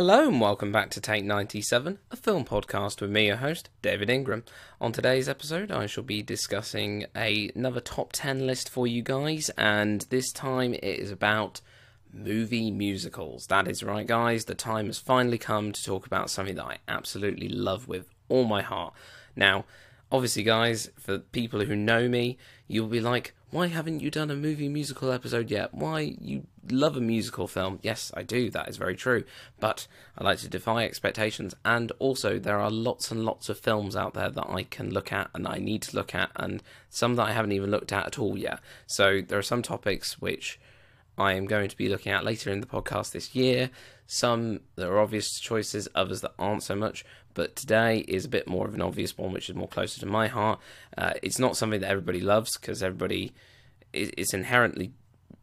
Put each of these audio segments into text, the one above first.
Hello and welcome back to Take 97, a film podcast with me, your host, David Ingram. On today's episode, I shall be discussing a, another top 10 list for you guys, and this time it is about movie musicals. That is right, guys, the time has finally come to talk about something that I absolutely love with all my heart. Now, obviously, guys, for people who know me, you'll be like, why haven't you done a movie musical episode yet? Why you love a musical film? Yes, I do. That is very true. But I like to defy expectations, and also there are lots and lots of films out there that I can look at and I need to look at, and some that I haven't even looked at at all yet. So there are some topics which I am going to be looking at later in the podcast this year. Some that are obvious choices, others that aren't so much but today is a bit more of an obvious one, which is more closer to my heart. Uh, it's not something that everybody loves because everybody it's inherently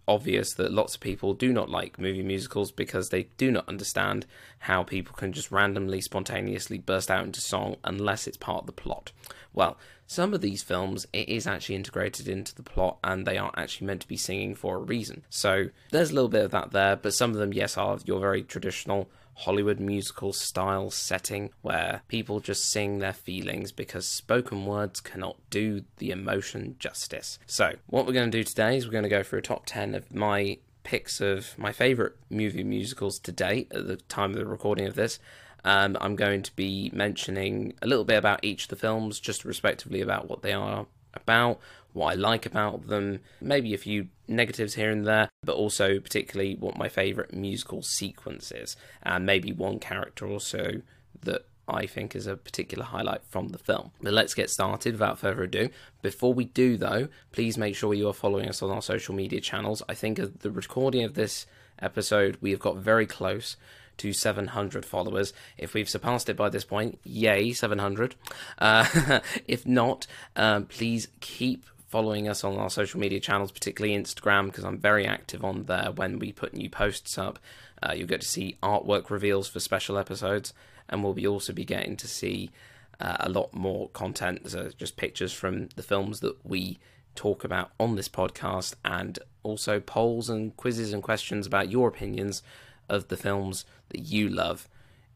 obvious that lots of people do not like movie musicals because they do not understand how people can just randomly, spontaneously burst out into song unless it's part of the plot. Well, some of these films, it is actually integrated into the plot and they are actually meant to be singing for a reason. So there's a little bit of that there, but some of them, yes, are your very traditional Hollywood musical style setting where people just sing their feelings because spoken words cannot do the emotion justice. So, what we're going to do today is we're going to go through a top 10 of my picks of my favourite movie musicals to date at the time of the recording of this. Um, I'm going to be mentioning a little bit about each of the films, just respectively about what they are about, what I like about them, maybe a few negatives here and there, but also particularly what my favourite musical sequence is, and maybe one character or so that I think is a particular highlight from the film. But let's get started without further ado. Before we do, though, please make sure you are following us on our social media channels. I think the recording of this episode, we have got very close to 700 followers. If we've surpassed it by this point, yay, 700. Uh, if not, uh, please keep following us on our social media channels, particularly Instagram, because I'm very active on there when we put new posts up. Uh, you'll get to see artwork reveals for special episodes, and we'll be also be getting to see uh, a lot more content, so just pictures from the films that we talk about on this podcast, and also polls and quizzes and questions about your opinions of the films that you love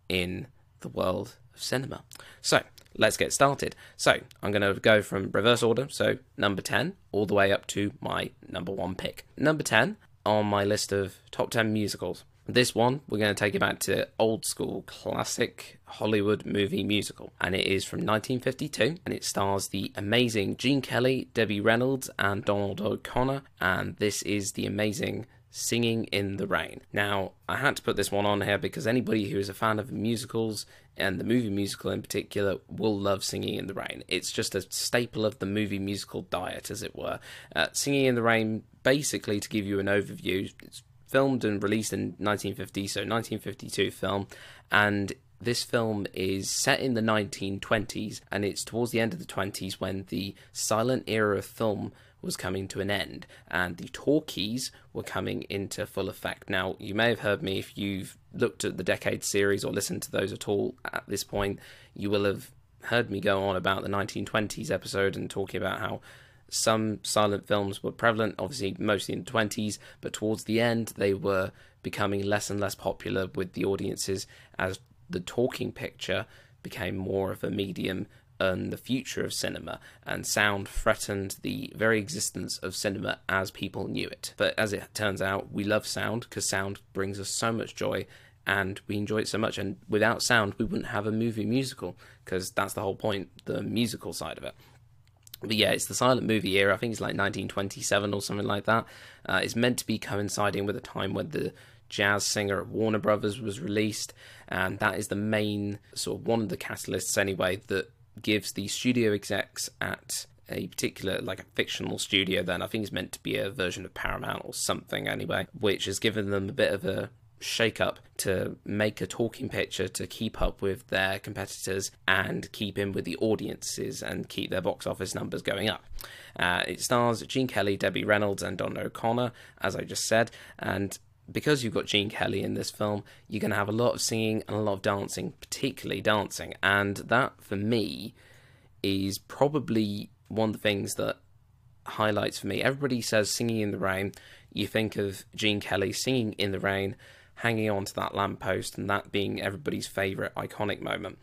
in the world of cinema. So, let's get started. So, I'm going to go from reverse order, so number 10 all the way up to my number one pick. Number 10 on my list of top 10 musicals. This one, we're going to take it back to old school classic Hollywood movie musical, and it is from 1952, and it stars the amazing Gene Kelly, Debbie Reynolds, and Donald O'Connor, and this is the amazing Singing in the Rain. Now, I had to put this one on here because anybody who is a fan of musicals and the movie musical in particular will love Singing in the Rain. It's just a staple of the movie musical diet, as it were. Uh, Singing in the Rain, basically, to give you an overview, it's filmed and released in 1950, so 1952 film, and this film is set in the 1920s and it's towards the end of the 20s when the silent era of film was coming to an end and the talkies were coming into full effect. Now, you may have heard me if you've looked at the Decade series or listened to those at all at this point, you will have heard me go on about the 1920s episode and talking about how some silent films were prevalent, obviously mostly in the 20s, but towards the end they were becoming less and less popular with the audiences as the talking picture became more of a medium and the future of cinema, and sound threatened the very existence of cinema as people knew it. But as it turns out, we love sound because sound brings us so much joy and we enjoy it so much. And without sound, we wouldn't have a movie musical because that's the whole point, the musical side of it. But yeah, it's the silent movie era. I think it's like 1927 or something like that. Uh, it's meant to be coinciding with a time when the jazz singer at Warner Brothers was released, and that is the main sort of one of the catalysts anyway that gives the studio execs at a particular like a fictional studio then i think it's meant to be a version of paramount or something anyway which has given them a bit of a shake up to make a talking picture to keep up with their competitors and keep in with the audiences and keep their box office numbers going up. Uh, it stars Gene Kelly, Debbie Reynolds, and Don O'Connor, as I just said, and because you've got Gene Kelly in this film, you're going to have a lot of singing and a lot of dancing, particularly dancing. And that, for me, is probably one of the things that highlights for me. Everybody says singing in the rain. You think of Gene Kelly singing in the rain. hanging on to that lamppost and that being everybody's favourite iconic moment.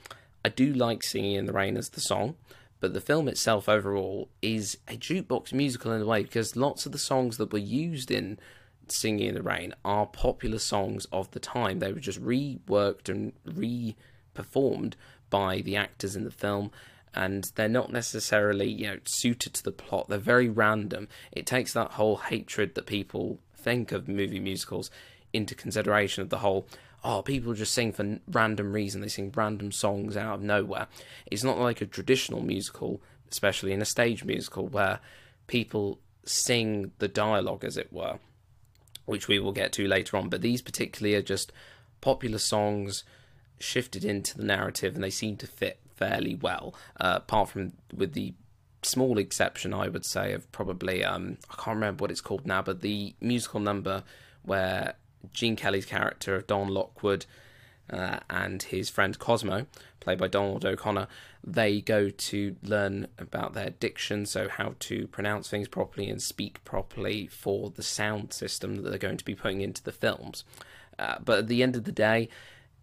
I do like Singing in the Rain as the song, but the film itself overall is a jukebox musical in a way because lots of the songs that were used in Singing in the Rain are popular songs of the time. They were just reworked and re performed by the actors in the film and they're not necessarily you know suited to the plot. They're very random. It takes that whole hatred that people think of movie musicals into consideration of the whole oh people just sing for random reason. They sing random songs out of nowhere. It's not like a traditional musical especially in a stage musical where people sing the dialogue as it were which we will get to later on but these particularly are just popular songs shifted into the narrative and they seem to fit fairly well, uh, apart from with the small exception, I would say, of probably um, I can't remember what it's called now, but the musical number where Gene Kelly's character of Don Lockwood uh, and his friend Cosmo, played by Donald O'Connor, they go to learn about their diction, so how to pronounce things properly and speak properly for the sound system that they're going to be putting into the films. Uh, but at the end of the day,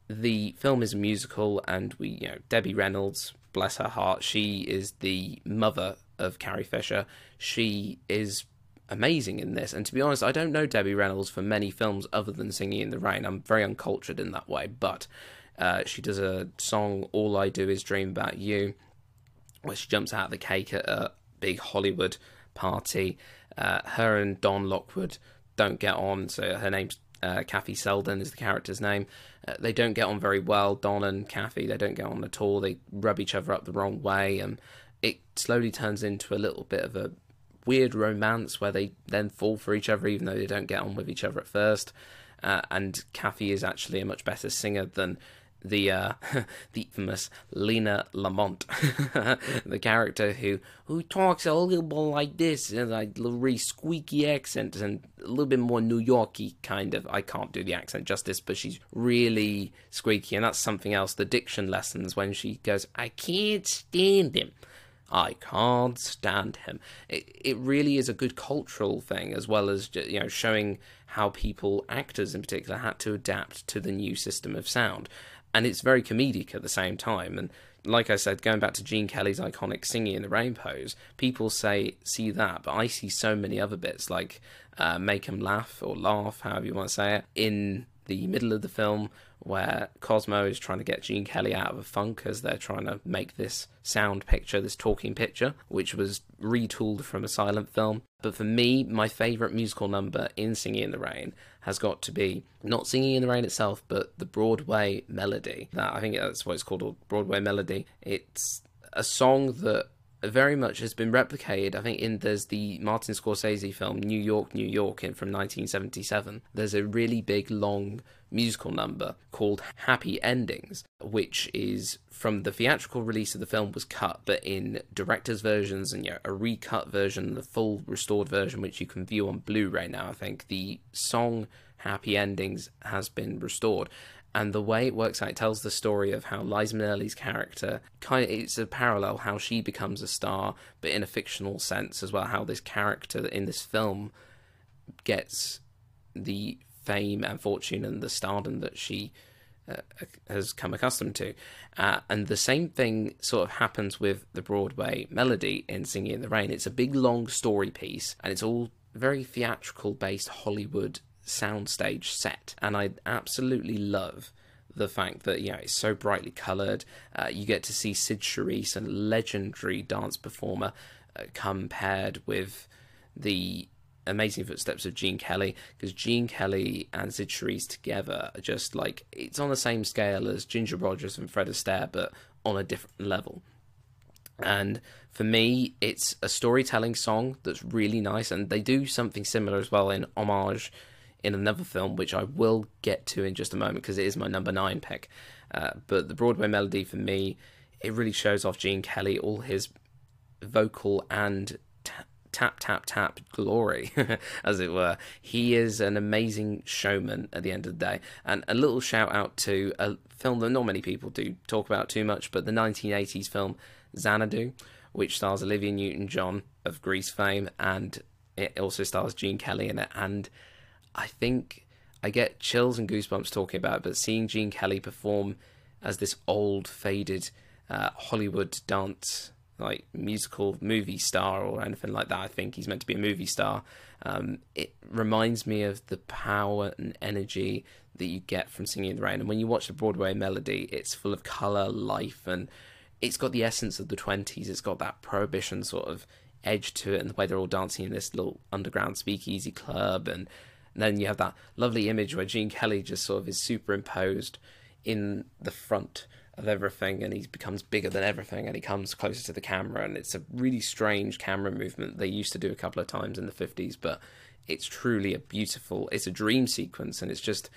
the film is a musical, and we, you know, Debbie Reynolds, bless her heart, she is the mother of Carrie Fisher. She is amazing in this. And to be honest, I don't know Debbie Reynolds for many films other than Singing in the Rain. I'm very uncultured in that way, but uh, she does a song, All I Do Is Dream About You, where she jumps out of the cake at a big Hollywood party. Uh, her and Don Lockwood don't get on, so her name's uh, Kathy Selden is the character's name. Uh, they don't get on very well. Don and Kathy, they don't get on at all. They rub each other up the wrong way, and it slowly turns into a little bit of a weird romance where they then fall for each other, even though they don't get on with each other at first. Uh, and Kathy is actually a much better singer than the uh, the infamous Lina Lamont, the character who who talks a little bit like this, and like a really squeaky accent and a little bit more New Yorky kind of. I can't do the accent justice, but she's really squeaky, and that's something else. The diction lessons when she goes, "I can't stand him." I can't stand him. It it really is a good cultural thing as well as you know showing how people actors in particular had to adapt to the new system of sound and it's very comedic at the same time. And like I said, going back to Gene Kelly's iconic "Singing in the Rain" pose, people say see that, but I see so many other bits like uh, make him laugh or laugh, however you want to say it, in the middle of the film where Cosmo is trying to get Gene Kelly out of a funk as they're trying to make this sound picture, this talking picture, which was retooled from a silent film. But for me, my favourite musical number in Singing in the Rain has got to be not Singing in the Rain itself, but the Broadway melody. That I think that's what it's called, a Broadway melody. It's a song that very much has been replicated. I think in there's the Martin Scorsese film New York, New York in from 1977. There's a really big long musical number called Happy Endings, which is from the theatrical release of the film was cut, but in director's versions and a recut version, the full restored version, which you can view on Blu-ray now. I think the song Happy Endings has been restored. And the way it works out, it tells the story of how Liza Minnelli's character kind of it's a parallel how she becomes a star, but in a fictional sense as well. How this character in this film gets the fame and fortune and the stardom that she uh, has come accustomed to. Uh, and the same thing sort of happens with the Broadway melody in Singing in the Rain. It's a big, long story piece, and it's all very theatrical based Hollywood soundstage set. And I absolutely love the fact that you know it's so brightly coloured. Uh, you get to see Cyd Charisse, a legendary dance performer, uh, compared with the amazing footsteps of Gene Kelly because Gene Kelly and Cyd Charisse together are just like it's on the same scale as Ginger Rogers and Fred Astaire, but on a different level. And for me, it's a storytelling song that's really nice, and they do something similar as well in homage in another film, which I will get to in just a moment because it is my number nine pick. Uh, but the Broadway melody for me, it really shows off Gene Kelly, all his vocal and tap tap tap glory, as it were. He is an amazing showman at the end of the day. And a little shout out to a film that not many people do talk about too much, but the 1980s film Xanadu, which stars Olivia Newton John of Grease fame, and it also stars Gene Kelly in it. And I think I get chills and goosebumps talking about it, but seeing Gene Kelly perform as this old, faded uh, Hollywood dance like musical movie star or anything like that. I think he's meant to be a movie star. Um, it reminds me of the power and energy that you get from singing in the rain. And when you watch the Broadway melody, it's full of color, life, and it's got the essence of the 20s. It's got that prohibition sort of edge to it, and the way they're all dancing in this little underground speakeasy club. And, and then you have that lovely image where Gene Kelly just sort of is superimposed in the front of everything and he becomes bigger than everything and he comes closer to the camera and it's a really strange camera movement they used to do a couple of times in the 50s but it's truly a beautiful it's a dream sequence and it's just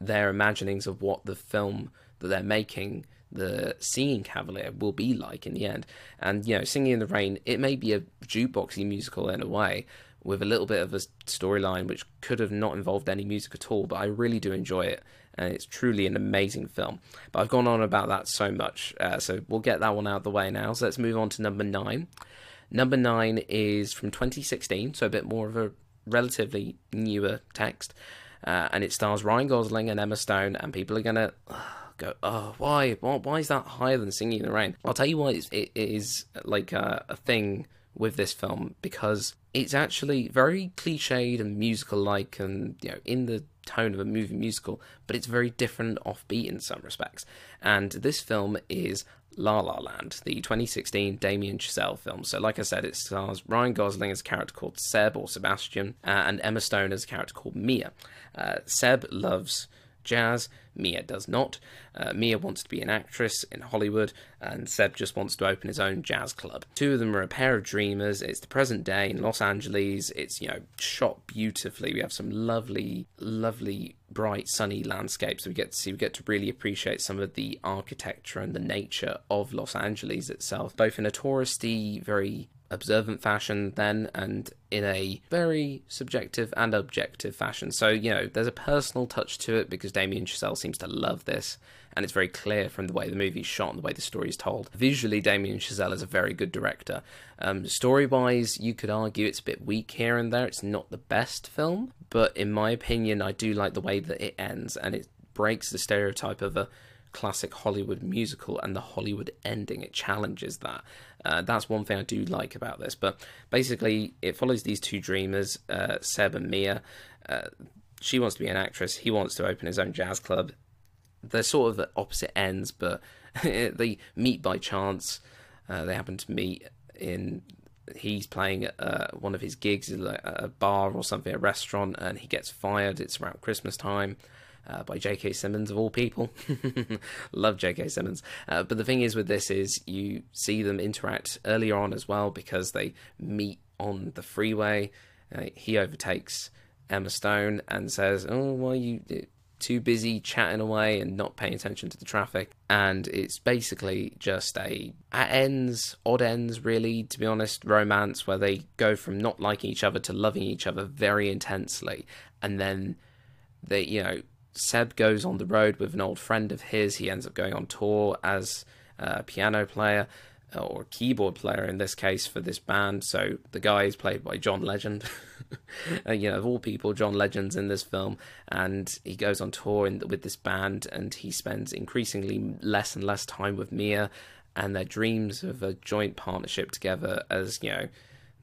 their imaginings of what the film that they're making, the Singing Cavalier, will be like in the end. And, you know, Singing in the Rain, it may be a jukeboxy musical in a way, with a little bit of a storyline which could have not involved any music at all, but I really do enjoy it. And it's truly an amazing film. But I've gone on about that so much, uh, so we'll get that one out of the way now. So let's move on to number nine. Number nine is from 2016, so a bit more of a relatively newer text uh, and it stars Ryan Gosling and Emma Stone, and people are gonna uh, go, "Oh, why? why? Is that higher than Singing in the Rain?" I'll tell you why it's, it is like a, a thing with this film because it's actually very cliched and musical-like, and you know, in the tone of a movie musical, but it's very different, offbeat in some respects. And this film is La La Land, the 2016 Damien Chazelle film. So, like I said, it stars Ryan Gosling as a character called Seb or Sebastian, uh, and Emma Stone as a character called Mia. Uh, Seb loves jazz. Mia does not. Uh, Mia wants to be an actress in Hollywood, and Seb just wants to open his own jazz club. Two of them are a pair of dreamers. It's the present day in Los Angeles. It's, you know, shot beautifully. We have some lovely, lovely, bright, sunny landscapes we get to see. We get to really appreciate some of the architecture and the nature of Los Angeles itself, both in a touristy, very observant fashion then and in a very subjective and objective fashion. So, you know, there's a personal touch to it because Damien Chazelle seems to love this and it's very clear from the way the movie's shot and the way the story is told. Visually, Damien Chazelle is a very good director. Um, story wise, you could argue it's a bit weak here and there. It's not the best film, but in my opinion, I do like the way that it ends and it breaks the stereotype of a classic Hollywood musical and the Hollywood ending. It challenges that. Uh, that's one thing I do like about this. But basically, it follows these two dreamers, uh, Seb and Mia. Uh, she wants to be an actress. He wants to open his own jazz club. They're sort of at opposite ends, but they meet by chance. Uh, they happen to meet in he's playing at uh, one of his gigs at a bar or something, a restaurant, and he gets fired. It's around Christmas time uh, by J.K. Simmons of all people. Love J.K. Simmons. Uh, but the thing is with this is you see them interact earlier on as well because they meet on the freeway. Uh, he overtakes Emma Stone and says, "Oh, why are you uh, too busy chatting away and not paying attention to the traffic?" And it's basically just a at ends, odd ends, really. To be honest, romance where they go from not liking each other to loving each other very intensely, and then they, you know, Seb goes on the road with an old friend of his. He ends up going on tour as a piano player uh, or keyboard player in this case for this band. So the guy is played by John Legend. uh, you know, of all people, John Legend's in this film, and he goes on tour in, with this band, and he spends increasingly less and less time with Mia, and their dreams of a joint partnership together as you know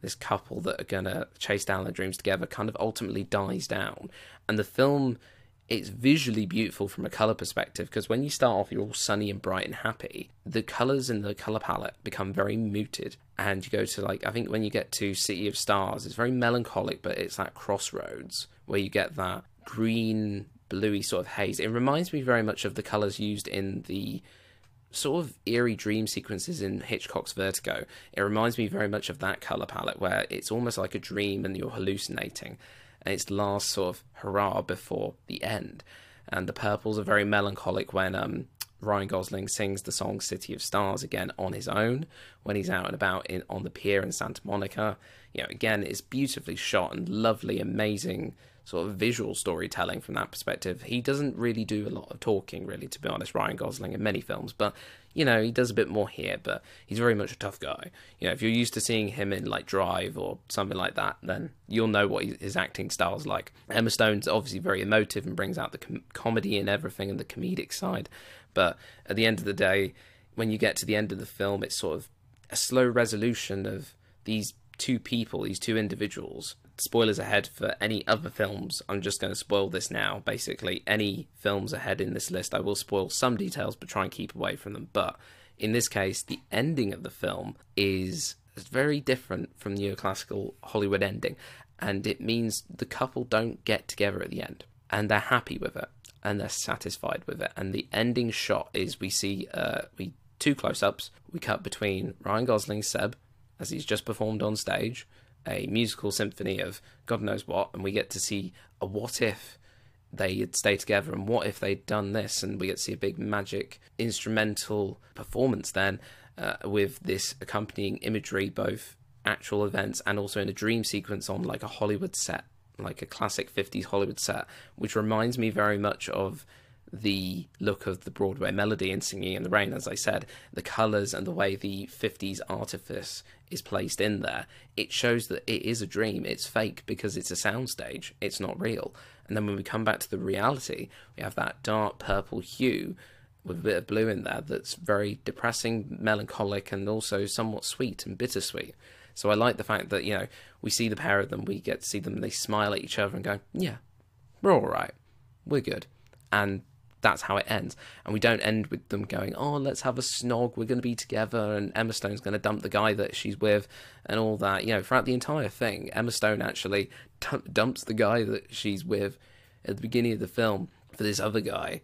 this couple that are gonna chase down their dreams together kind of ultimately dies down, and the film it's visually beautiful from a color perspective because when you start off, you're all sunny and bright and happy. The colors in the color palette become very muted, and you go to like I think when you get to City of Stars, it's very melancholic, but it's that crossroads where you get that green, bluey sort of haze. It reminds me very much of the colors used in the sort of eerie dream sequences in Hitchcock's Vertigo. It reminds me very much of that color palette where it's almost like a dream and you're hallucinating its last sort of hurrah before the end. And the purples are very melancholic when um, Ryan Gosling sings the song City of Stars again on his own when he's out and about in on the pier in Santa Monica. You know, again, it's beautifully shot and lovely, amazing sort of visual storytelling from that perspective. He doesn't really do a lot of talking, really, to be honest, Ryan Gosling in many films, but you know, he does a bit more here, but he's very much a tough guy. You know, if you're used to seeing him in like Drive or something like that, then you'll know what his acting style's like. Emma Stone's obviously very emotive and brings out the com- comedy and everything and the comedic side, but at the end of the day, when you get to the end of the film, it's sort of a slow resolution of these two people, these two individuals. Spoilers ahead for any other films. I'm just going to spoil this now. Basically, any films ahead in this list, I will spoil some details, but try and keep away from them. But in this case, the ending of the film is very different from the neoclassical Hollywood ending, and it means the couple don't get together at the end, and they're happy with it, and they're satisfied with it. And the ending shot is we see uh, we two close-ups. We cut between Ryan Gosling's Seb as he's just performed on stage a musical symphony of God knows what, and we get to see a what if they had stayed together and what if they'd done this, and we get to see a big magic instrumental performance then uh, with this accompanying imagery, both actual events and also in a dream sequence on like a Hollywood set, like a classic 50s Hollywood set, which reminds me very much of the look of the Broadway melody and Singing in the Rain, as I said, the colours and the way the 50s artifice is placed in there, it shows that it is a dream. It's fake because it's a soundstage, it's not real. And then when we come back to the reality, we have that dark purple hue with a bit of blue in there that's very depressing, melancholic, and also somewhat sweet and bittersweet. So I like the fact that, you know, we see the pair of them, we get to see them, they smile at each other and go, yeah, we're all right, we're good. And that's how it ends. And we don't end with them going, oh, let's have a snog, we're going to be together, and Emma Stone's going to dump the guy that she's with, and all that. You know, throughout the entire thing, Emma Stone actually dumps the guy that she's with at the beginning of the film for this other guy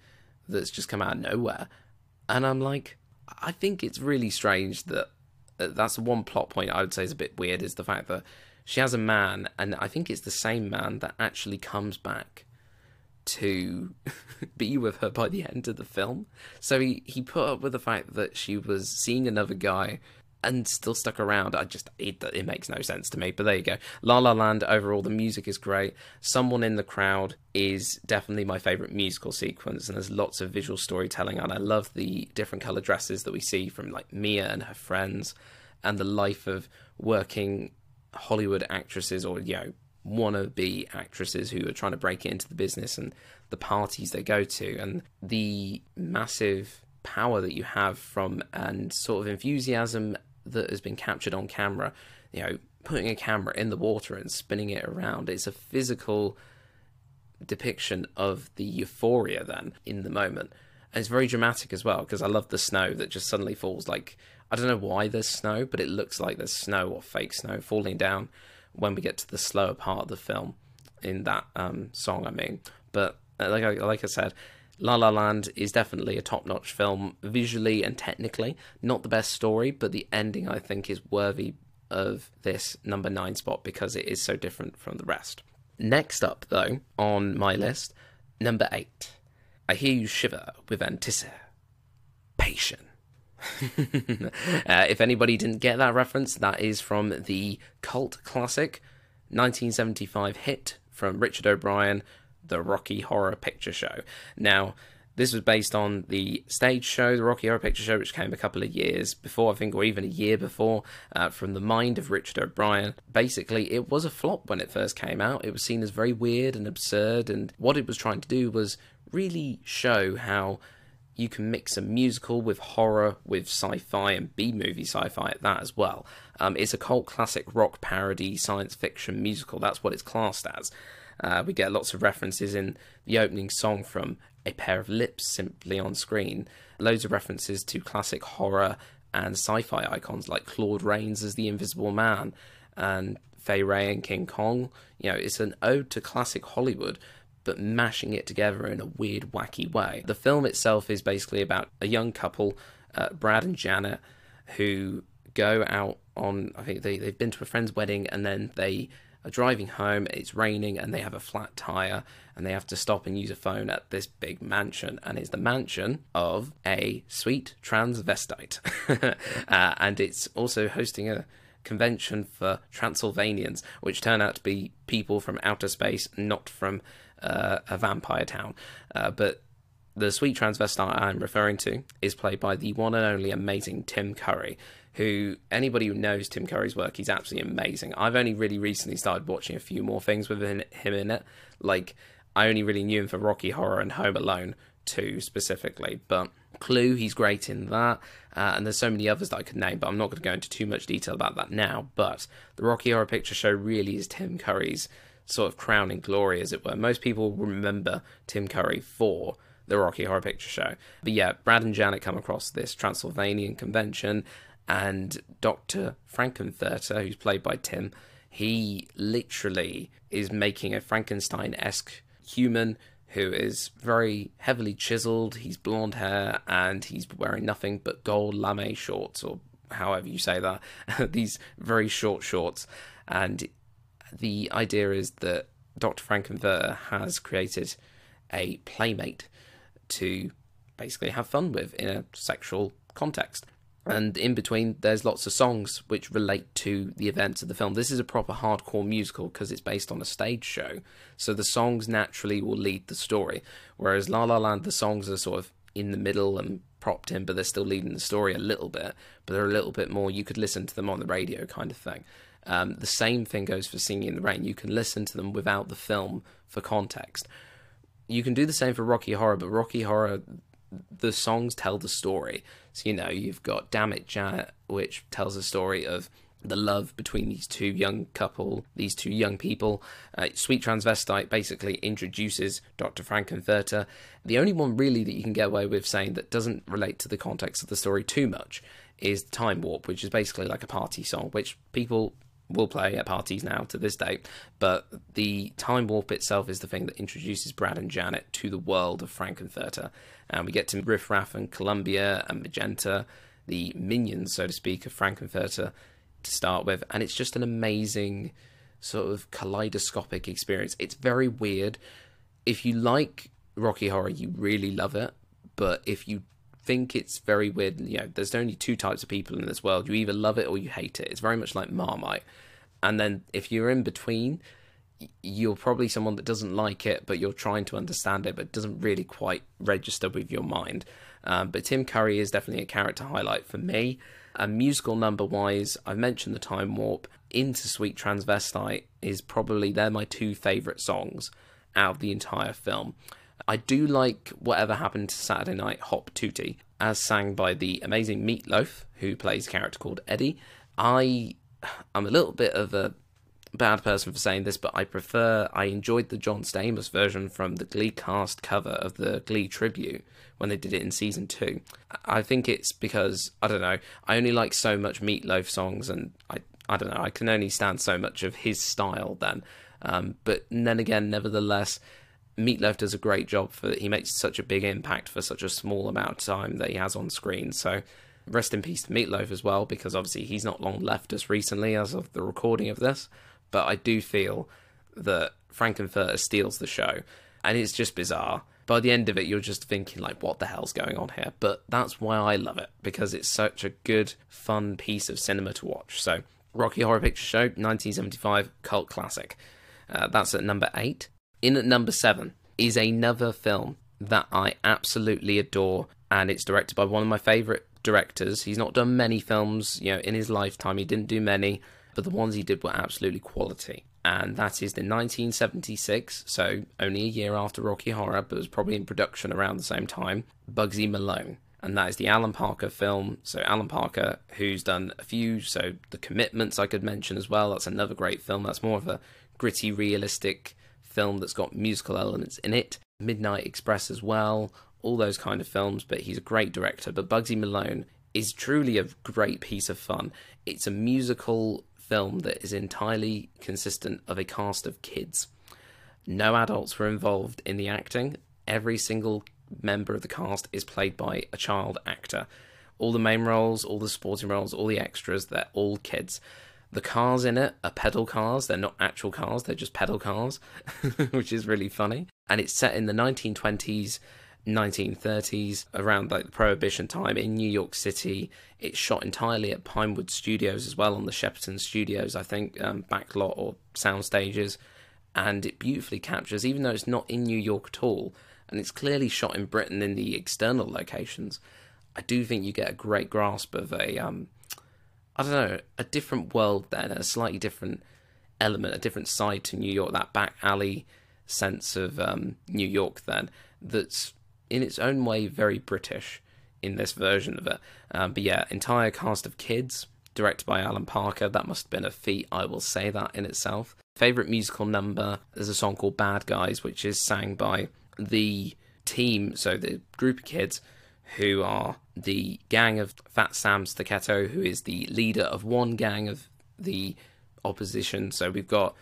that's just come out of nowhere. And I'm like, I think it's really strange that uh, that's one plot point I would say is a bit weird is the fact that she has a man, and I think it's the same man that actually comes back to be with her by the end of the film. So he, he put up with the fact that she was seeing another guy and still stuck around. I just it, it makes no sense to me. But there you go. La La Land. Overall, the music is great. Someone in the crowd is definitely my favorite musical sequence, and there's lots of visual storytelling. And I love the different color dresses that we see from like Mia and her friends, and the life of working Hollywood actresses or you know wannabe actresses who are trying to break into the business and the parties they go to. And the massive power that you have from and sort of enthusiasm that has been captured on camera you know putting a camera in the water and spinning it around it's a physical depiction of the euphoria then in the moment. And it's very dramatic as well because i love the snow that just suddenly falls like i don't know why there's snow but it looks like there's snow or fake snow falling down when we get to the slower part of the film in that um, song. I mean, but uh, like I, like I said, La La Land is definitely a top-notch film visually and technically. Not the best story, but the ending I think is worthy of this number nine spot because it is so different from the rest. Next up, though, on my list, number eight. I hear you shiver with anticipation. uh, if anybody didn't get that reference, that is from the cult classic 1975 hit from Richard O'Brien, The Rocky Horror Picture Show. Now, this was based on the stage show, the Rocky Horror Picture Show, which came a couple of years before, I think, or even a year before, uh, from the mind of Richard O'Brien. Basically, it was a flop when it first came out. It was seen as very weird and absurd, and what it was trying to do was really show how you can mix a musical with horror, with sci fi, and B movie sci fi at that as well. Um, it's a cult classic rock parody science fiction musical. That's what it's classed as. Uh, we get lots of references in the opening song from A Pair of Lips simply on screen. Loads of references to classic horror and sci fi icons like Claude Rains as the Invisible Man and Fay Wray and King Kong. You know, it's an ode to classic Hollywood but mashing it together in a weird, wacky way. The film itself is basically about a young couple, uh, Brad and Janet, who go out on, I think they, they've been to a friend's wedding and then they are driving home, it's raining, and they have a flat tire, and they have to stop and use a phone at this big mansion. And it's the mansion of a sweet transvestite. uh, and it's also hosting a convention for Transylvanians, which turn out to be people from outer space, not from uh, a vampire town. Uh, but The sweet transvestite I'm referring to is played by the one and only amazing Tim Curry, who anybody who knows Tim Curry's work, he's absolutely amazing. I've only really recently started watching a few more things with him in it. Like I only really knew him for Rocky Horror and Home Alone 2 specifically, but Clue, he's great in that. Uh, and there's so many others that I could name, but I'm not going to go into too much detail about that now. But the Rocky Horror Picture Show really is Tim Curry's sort of crowning glory, as it were. Most people remember Tim Curry for the Rocky Horror Picture Show. But yeah, Brad and Janet come across this Transylvanian convention, and Dr. Frank-N-Furter, who's played by Tim, he literally is making a Frankenstein esque human who is very heavily chiseled. He's blonde hair and he's wearing nothing but gold lame shorts, or however you say that. These very short shorts. And the idea is that Dr. Frank-N-Furter has created a playmate to basically have fun with in a sexual context. And in between there's lots of songs which relate to the events of the film. This is a proper hardcore musical because it's based on a stage show. So the songs naturally will lead the story whereas la la land the songs are sort of in the middle and propped in but they're still leading the story a little bit but they're a little bit more you could listen to them on the radio kind of thing um, the same thing goes for singing in the rain you can listen to them without the film for context you can do the same for rocky horror but rocky horror the songs tell the story. So, you know, you've got Damn It Janet, which tells the story of the love between these two young couple, these two young people. Uh, Sweet Transvestite basically introduces Dr. Frank-N-Furter. The only one really that you can get away with saying that doesn't relate to the context of the story too much is Time Warp, which is basically like a party song, which people will play at parties now to this day. But the time warp itself is the thing that introduces Brad and Janet to the world of Frank-N-Furter. And we get to Riff Raff and Columbia and Magenta, the minions, so to speak, of Frank-N-Furter to start with. And it's just an amazing sort of kaleidoscopic experience. It's very weird. If you like Rocky Horror, you really love it. But if you think it's very weird. You know, there's only two types of people in this world. You either love it or you hate it. It's very much like Marmite. And then if you're in between, you're probably someone that doesn't like it, but you're trying to understand it, but doesn't really quite register with your mind. Um, but Tim Curry is definitely a character highlight for me. And musical number wise, I've mentioned the Time Warp. Into Sweet Transvestite is probably they're my two favourite songs out of the entire film. I do like Whatever Happened to Saturday Night Hop Tootie, as sang by the amazing Meatloaf, who plays a character called Eddie. I I'm a little bit of a bad person for saying this, but I prefer I enjoyed the John Stamos version from the Glee cast cover of the Glee tribute when they did it in season two. I think it's because I don't know, I only like so much Meatloaf songs and I I don't know, I can only stand so much of his style then. Um, but then again, nevertheless, Meatloaf does a great job for he makes such a big impact for such a small amount of time that he has on screen. So rest in peace to Meatloaf as well, because obviously he's not long left us recently as of the recording of this. But I do feel that Frank-N-Furter steals the show, and it's just bizarre. By the end of it, you're just thinking like, what the hell's going on here? But that's why I love it because it's such a good, fun piece of cinema to watch. So, Rocky Horror Picture Show, 1975 cult classic. Uh, that's at number eight. In at number seven is another film that I absolutely adore, and it's directed by one of my favourite directors. He's not done many films, you know, in his lifetime. He didn't do many, but the ones he did were absolutely quality. And that is the 1976, so only a year after Rocky Horror, but was probably in production around the same time, Bugsy Malone. And that is the Alan Parker film. So, Alan Parker, who's done a few, so The Commitments I could mention as well. That's another great film. That's more of a gritty, realistic film that's got musical elements in it. Midnight Express as well, all those kind of films, but he's a great director. But Bugsy Malone is truly a great piece of fun. It's a musical film that is entirely consistent of a cast of kids. No adults were involved in the acting. Every single member of the cast is played by a child actor. All the main roles, all the supporting roles, all the extras, they're all kids. The cars in it are pedal cars. They're not actual cars, they're just pedal cars, which is really funny. And it's set in the 1920s, 1930s, around like the Prohibition time in New York City. It's shot entirely at Pinewood Studios as well, on the Shepperton Studios, I think, um, backlot or sound stages. And it beautifully captures, even though it's not in New York at all, and it's clearly shot in Britain in the external locations, I do think you get a great grasp of a, um, I don't know, a different world then, a slightly different element, a different side to New York, that back alley sense of um, New York then, that's in its own way very British in this version of it. Um, but yeah, entire cast of kids, directed by Alan Parker. That must have been a feat, I will say that in itself. Favorite musical number, there's a song called Bad Guys, which is sang by the team, so the group of kids who are the gang of Fat Sam Staccato, who is the leader of one gang of the opposition. So we've got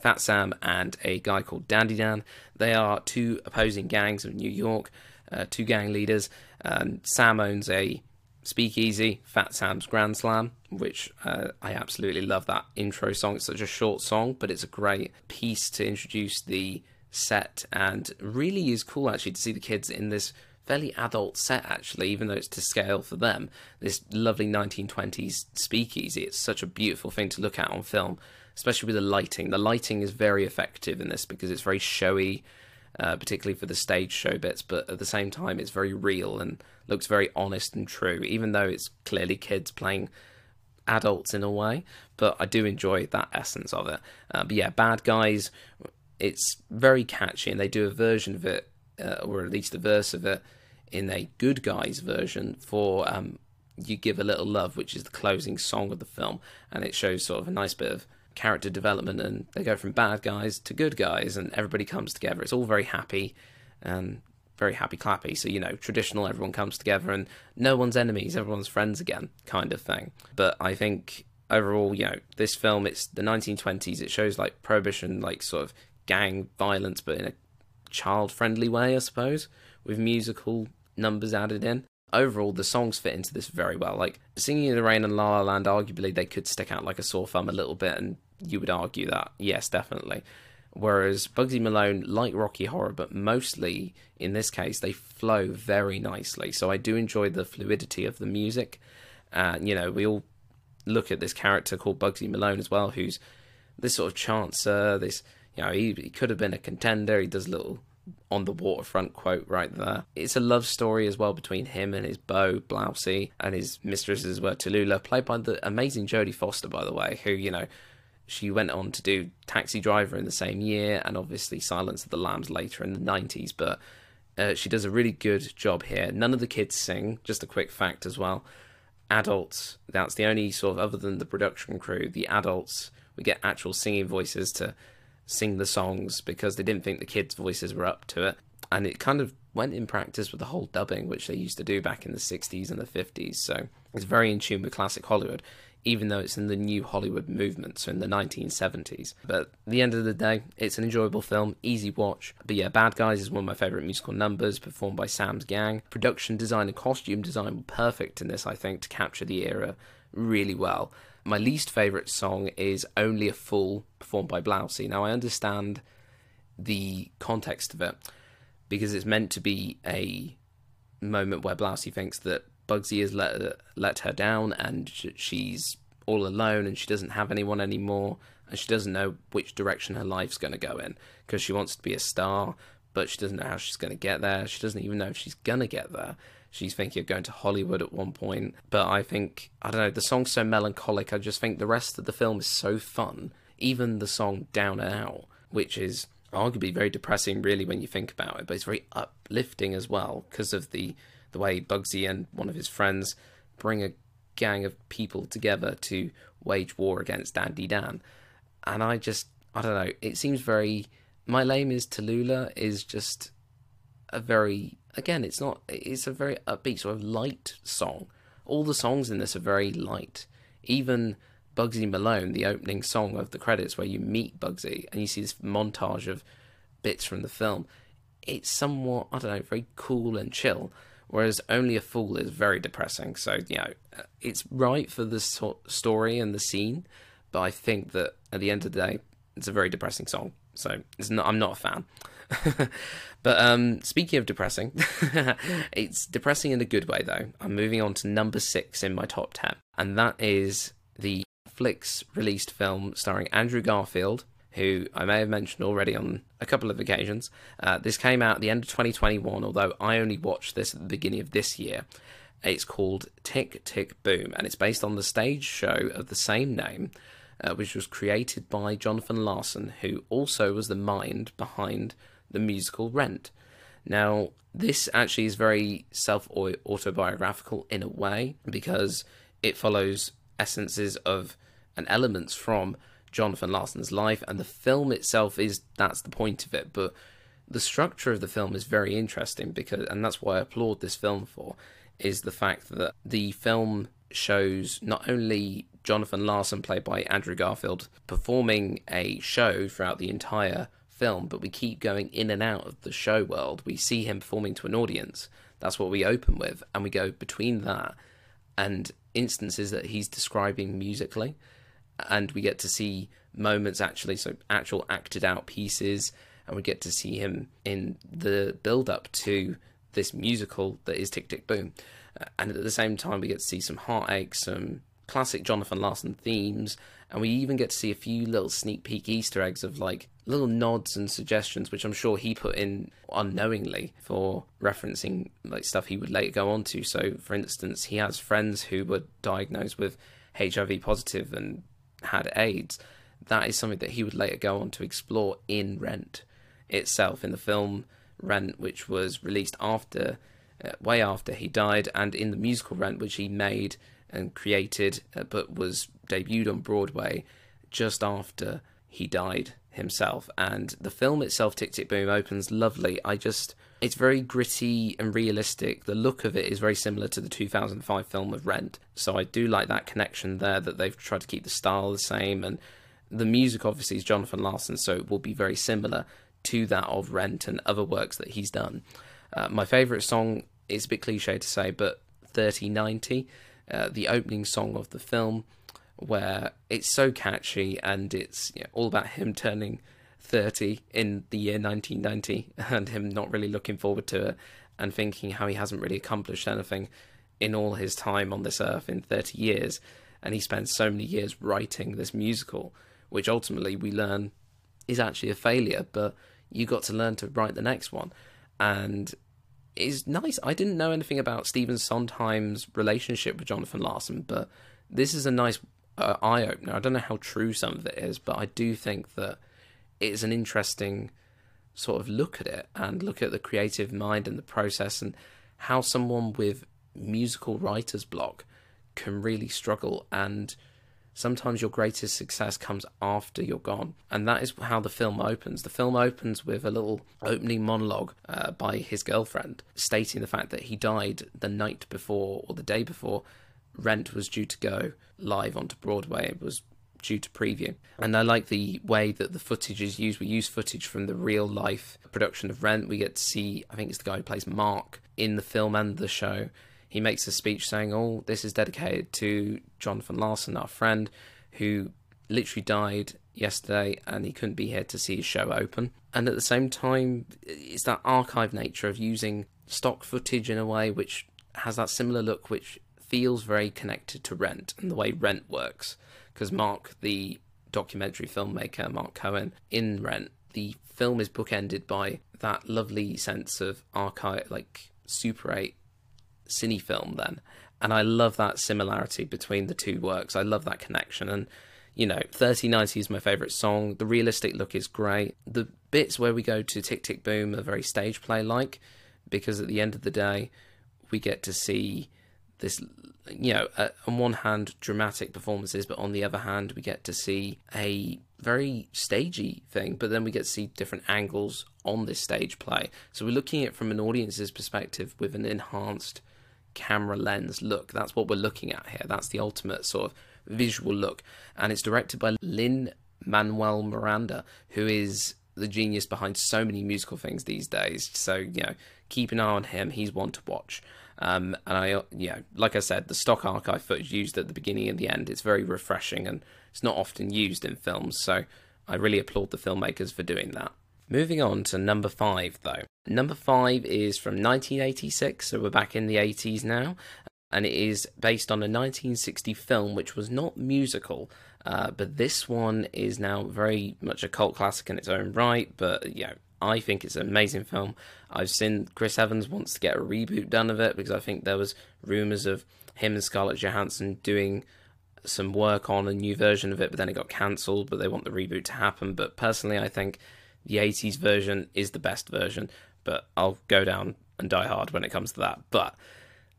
Fat Sam and a guy called Dandy Dan. They are two opposing gangs of New York, uh, two gang leaders. Um, Sam owns a speakeasy, Fat Sam's Grand Slam, which uh, I absolutely love that intro song. It's such a short song, but it's a great piece to introduce the set and really is cool actually to see the kids in this fairly adult set actually even though it's to scale for them this lovely 1920s speakeasy. It's such a beautiful thing to look at on film especially with the lighting. The lighting is very effective in this because it's very showy uh, particularly for the stage show bits but at the same time it's very real and looks very honest and true even though it's clearly kids playing adults in a way. But i do enjoy that essence of it. Uh, but yeah bad guys it's very catchy, and they do a version of it, uh, or at least a verse of it, in a Good Guys version for um, "You Give a Little Love," which is the closing song of the film, and it shows sort of a nice bit of character development, and they go from bad guys to good guys, and everybody comes together. It's all very happy and very happy clappy. So you know, traditional, everyone comes together, and no one's enemies, everyone's friends again, kind of thing. But I think overall, you know, this film, it's the 1920s. It shows like prohibition, like sort of gang violence, but in a child friendly way, I suppose, with musical numbers added in. Overall, the songs fit into this very well. Like Singing in the Rain and La La Land, arguably they could stick out like a sore thumb a little bit, and you would argue that, yes, definitely. Whereas Bugsy Malone, like Rocky Horror, but mostly in this case, they flow very nicely. So I do enjoy the fluidity of the music. And, uh, you know, we all look at this character called Bugsy Malone as well, who's this sort of chancer, this you know, he, he could have been a contender. He does little on the waterfront quote right there. It's a love story as well between him and his beau, Blousey, and his mistresses were Tallulah, played by the amazing Jodie Foster, by the way, who, you know, she went on to do Taxi Driver in the same year and obviously Silence of the Lambs later in the 90s, but uh, she does a really good job here. None of the kids sing, just a quick fact as well. Adults, that's the only sort of, other than the production crew, the adults, we get actual singing voices to sing the songs because they didn't think the kids' voices were up to it. And it kind of went in practice with the whole dubbing, which they used to do back in the 60s and the 50s. So it's very in tune with classic Hollywood, even though it's in the new Hollywood movement, so in the 1970s. But at the end of the day, it's an enjoyable film, easy watch. But yeah, Bad Guys is one of my favourite musical numbers, performed by Sam's gang. Production design and costume design were perfect in this, I think, to capture the era really well. My least favourite song is Only a Fool, performed by Blousey. Now, I understand the context of it because it's meant to be a moment where Blousey thinks that Bugsy has let, let her down and she's all alone and she doesn't have anyone anymore and she doesn't know which direction her life's going to go in because she wants to be a star, but she doesn't know how she's going to get there. She doesn't even know if she's going to get there. She's thinking of going to Hollywood at one point. But I think, I don't know, the song's so melancholic. I just think the rest of the film is so fun. Even the song Down and Out, which is arguably very depressing, really, when you think about it, but it's very uplifting as well because of the, the way Bugsy and one of his friends bring a gang of people together to wage war against Dandy Dan. And I just, I don't know, it seems very. My Name is Tallulah is just a very again, it's not. It's a very upbeat, sort of light song. All the songs in this are very light. Even Bugsy Malone, the opening song of the credits, where you meet Bugsy and you see this montage of bits from the film, it's somewhat, I don't know, very cool and chill. Whereas Only a Fool is very depressing. So, you know, uh, it's right for the story and the scene, but I think that at the end of the day, it's a very depressing song. So, not, I'm not a fan. but um, speaking of depressing, it's depressing in a good way, though. I'm moving on to number six in my top 10, and that is the Netflix released film starring Andrew Garfield, who I may have mentioned already on a couple of occasions. Uh, this came out at the end of 2021, although I only watched this at the beginning of this year. It's called Tick Tick Boom, and it's based on the stage show of the same name, uh, which was created by Jonathan Larson, who also was the mind behind the musical Rent. Now, this actually is very self autobiographical in a way because it follows essences of and elements from Jonathan Larson's life, and the film itself is that's the point of it. But the structure of the film is very interesting because, and that's why I applaud this film for, is the fact that the film shows not only Jonathan Larson, played by Andrew Garfield, performing a show throughout the entire film, but we keep going in and out of the show world. We see him performing to an audience. That's what we open with, and we go between that and instances that he's describing musically, and we get to see moments actually, so actual acted out pieces, and we get to see him in the build up to this musical that is Tick Tick Boom. And at the same time, we get to see some heartache, some classic Jonathan Larson themes, and we even get to see a few little sneak peek Easter eggs of like little nods and suggestions, which I'm sure he put in unknowingly for referencing like stuff he would later go on to. So, for instance, he has friends who were diagnosed with HIV positive and had AIDS. That is something that he would later go on to explore in Rent itself, in the film Rent, which was released after, uh, way after he died, and in the musical Rent, which he made and created, uh, but was debuted on Broadway just after he died himself. And the film itself, Tick Tick Boom, opens lovely. I just, it's very gritty and realistic. The look of it is very similar to the 2005 film of Rent. So I do like that connection there that they've tried to keep the style the same. And the music, obviously, is Jonathan Larson, so it will be very similar to that of Rent and other works that he's done. Uh, my favourite song is a bit cliche to say, but 3090, uh, the opening song of the film where it's so catchy and it's you know, all about him turning 30 in the year 1990 and him not really looking forward to it and thinking how he hasn't really accomplished anything in all his time on this earth in 30 years. And he spends so many years writing this musical, which ultimately we learn is actually a failure, but you got to learn to write the next one. And it's nice. I didn't know anything about Stephen Sondheim's relationship with Jonathan Larson, but this is a nice uh, eye opener. I don't know how true some of it is, but I do think that it is an interesting sort of look at it and look at the creative mind and the process and how someone with musical writer's block can really struggle and sometimes your greatest success comes after you're gone and that is how the film opens the film opens with a little opening monologue uh, by his girlfriend stating the fact that he died the night before or the day before Rent was due to go live onto Broadway. It was due to preview. And I like the way that the footage is used. We use footage from the real life production of Rent. We get to see, I think it's the guy who plays Mark in the film and the show. He makes a speech saying, Oh, this is dedicated to Jonathan Larson, our friend, who literally died yesterday and he couldn't be here to see his show open. And at the same time, it's that archive nature of using stock footage in a way which has that similar look, which feels very connected to Rent and the way Rent works. Because Mark, the documentary filmmaker, Mark Cohen, in Rent, the film is bookended by that lovely sense of archive, like Super 8 cine film, then. And I love that similarity between the two works. I love that connection. And, you know, 3090 is my favourite song. The realistic look is great. The bits where we go to Tick Tick Boom are very stage play like, because at the end of the day, we get to see this you know uh, on one hand dramatic performances but on the other hand we get to see a very stagey thing but then we get to see different angles on this stage play so we're looking at it from an audience's perspective with an enhanced camera lens look. That's what we're looking at here. That's the ultimate sort of visual look. And it's directed by Lin Manuel Miranda who is the genius behind so many musical things these days. So you know keep an eye on him. He's one to watch. Um, and I, yeah, like I said, the stock archive footage used at the beginning and the end, it's very refreshing and it's not often used in films. So I really applaud the filmmakers for doing that. Moving on to number five, though. Number five is from 1986, so we're back in the 80s now, and it is based on a 1960 film which was not musical, Uh, but this one is now very much a cult classic in its own right. But yeah, I think it's an amazing film. I've seen Chris Evans wants to get a reboot done of it because I think there was rumors of him and Scarlett Johansson doing some work on a new version of it, but then it got cancelled. But they want the reboot to happen. But personally, I think the 80s version is the best version. But I'll go down and die hard when it comes to that. But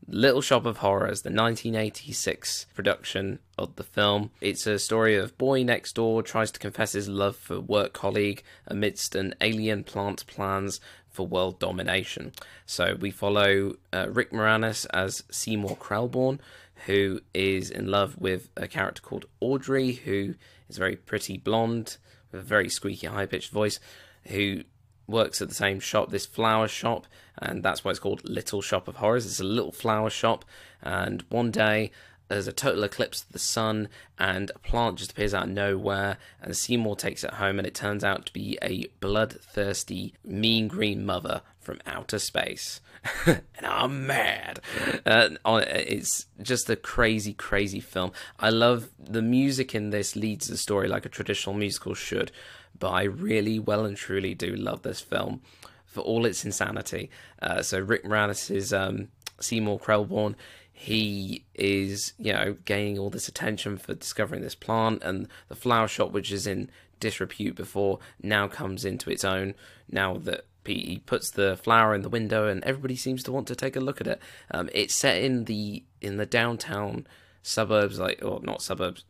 Little Shop of Horrors, the 1986 production of the film. It's a story of boy next door tries to confess his love for work colleague amidst an alien plant plans for world domination. So we follow uh, Rick Moranis as Seymour Krelborn, who is in love with a character called Audrey, who is very pretty blonde with a very squeaky, high pitched voice, who works at the same shop, this flower shop, and that's why it's called Little Shop of Horrors. It's a little flower shop, and one day there's a total eclipse of the sun, and a plant just appears out of nowhere, and Seymour takes it home, and it turns out to be a bloodthirsty, mean green mother from outer space. and I'm mad. Uh, it's just a crazy, crazy film. I love the music in this leads the story like a traditional musical should, but I really, well and truly do love this film for all its insanity. Uh, so Rick Moranis is um, Seymour Krelborn. He is, you know, gaining all this attention for discovering this plant, and the flower shop, which is in disrepute before, now comes into its own. Now that he puts the flower in the window, and everybody seems to want to take a look at it. Um, it's set in the in the downtown suburbs, like or not suburbs,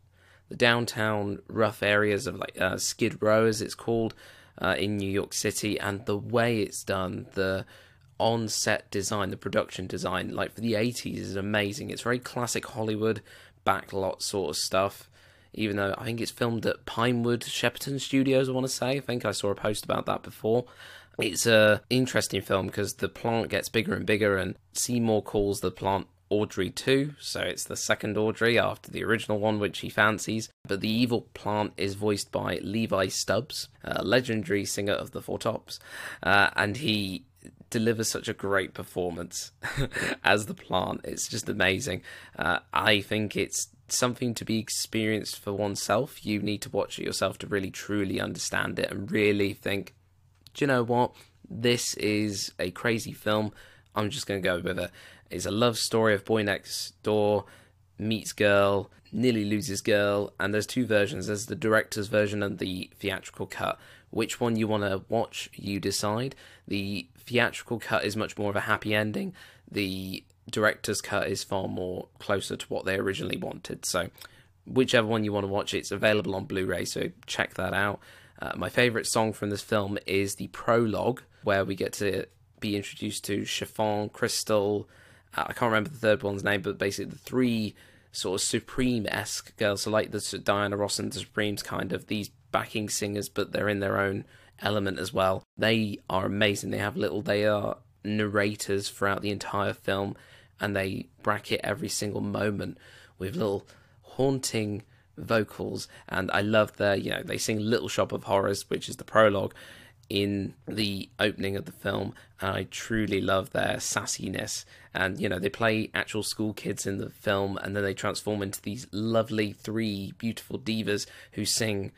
the downtown rough areas of like uh, Skid Row, as it's called, uh, in New York City, and the way it's done, the on-set design, the production design, like for the 80s, is amazing. It's very classic Hollywood backlot sort of stuff. Even though I think it's filmed at Pinewood Shepperton Studios, I want to say. I think I saw a post about that before. It's a interesting film because the plant gets bigger and bigger, and Seymour calls the plant Audrey 2, so it's the second Audrey after the original one, which he fancies. But the evil plant is voiced by Levi Stubbs, a legendary singer of the Four Tops, uh, and he delivers such a great performance as the plant. It's just amazing. Uh, I think it's something to be experienced for oneself. You need to watch it yourself to really truly understand it and really think, do you know what? This is a crazy film. I'm just going to go with it. It's a love story of boy next door meets girl, nearly loses girl, and there's two versions. There's the director's version and the theatrical cut. Which one you want to watch, you decide. The theatrical cut is much more of a happy ending. The director's cut is far more closer to what they originally wanted. So, whichever one you want to watch, it's available on Blu ray, so check that out. Uh, my favourite song from this film is the prologue, where we get to be introduced to Chiffon, Crystal, uh, I can't remember the third one's name, but basically the three sort of Supreme esque girls, so like the Diana Ross and the Supremes kind of these backing singers, but they're in their own element as well. They are amazing. They have little, they are narrators throughout the entire film, and they bracket every single moment with little haunting vocals. And I love their, you know, they sing Little Shop of Horrors, which is the prologue, in the opening of the film, and I truly love their sassiness. And you know, they play actual school kids in the film, and then they transform into these lovely three beautiful divas who sing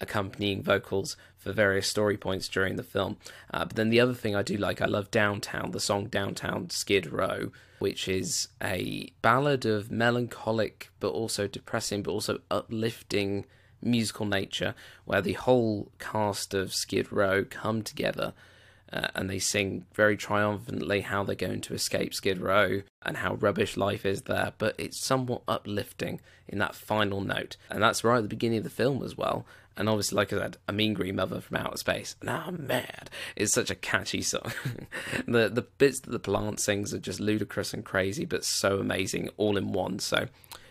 accompanying vocals for various story points during the film. Uh, but then the other thing I do like, I love Downtown, the song Downtown Skid Row, which is a ballad of melancholic but also depressing but also uplifting musical nature where the whole cast of Skid Row come together uh, and they sing very triumphantly how they're going to escape Skid Row and how rubbish life is there, but it's somewhat uplifting in that final note. And that's right at the beginning of the film as well. And obviously, like I said, a mean green mother from outer space. Now oh, I'm mad. It's such a catchy song. the the bits that the plant sings are just ludicrous and crazy, but so amazing all in one. So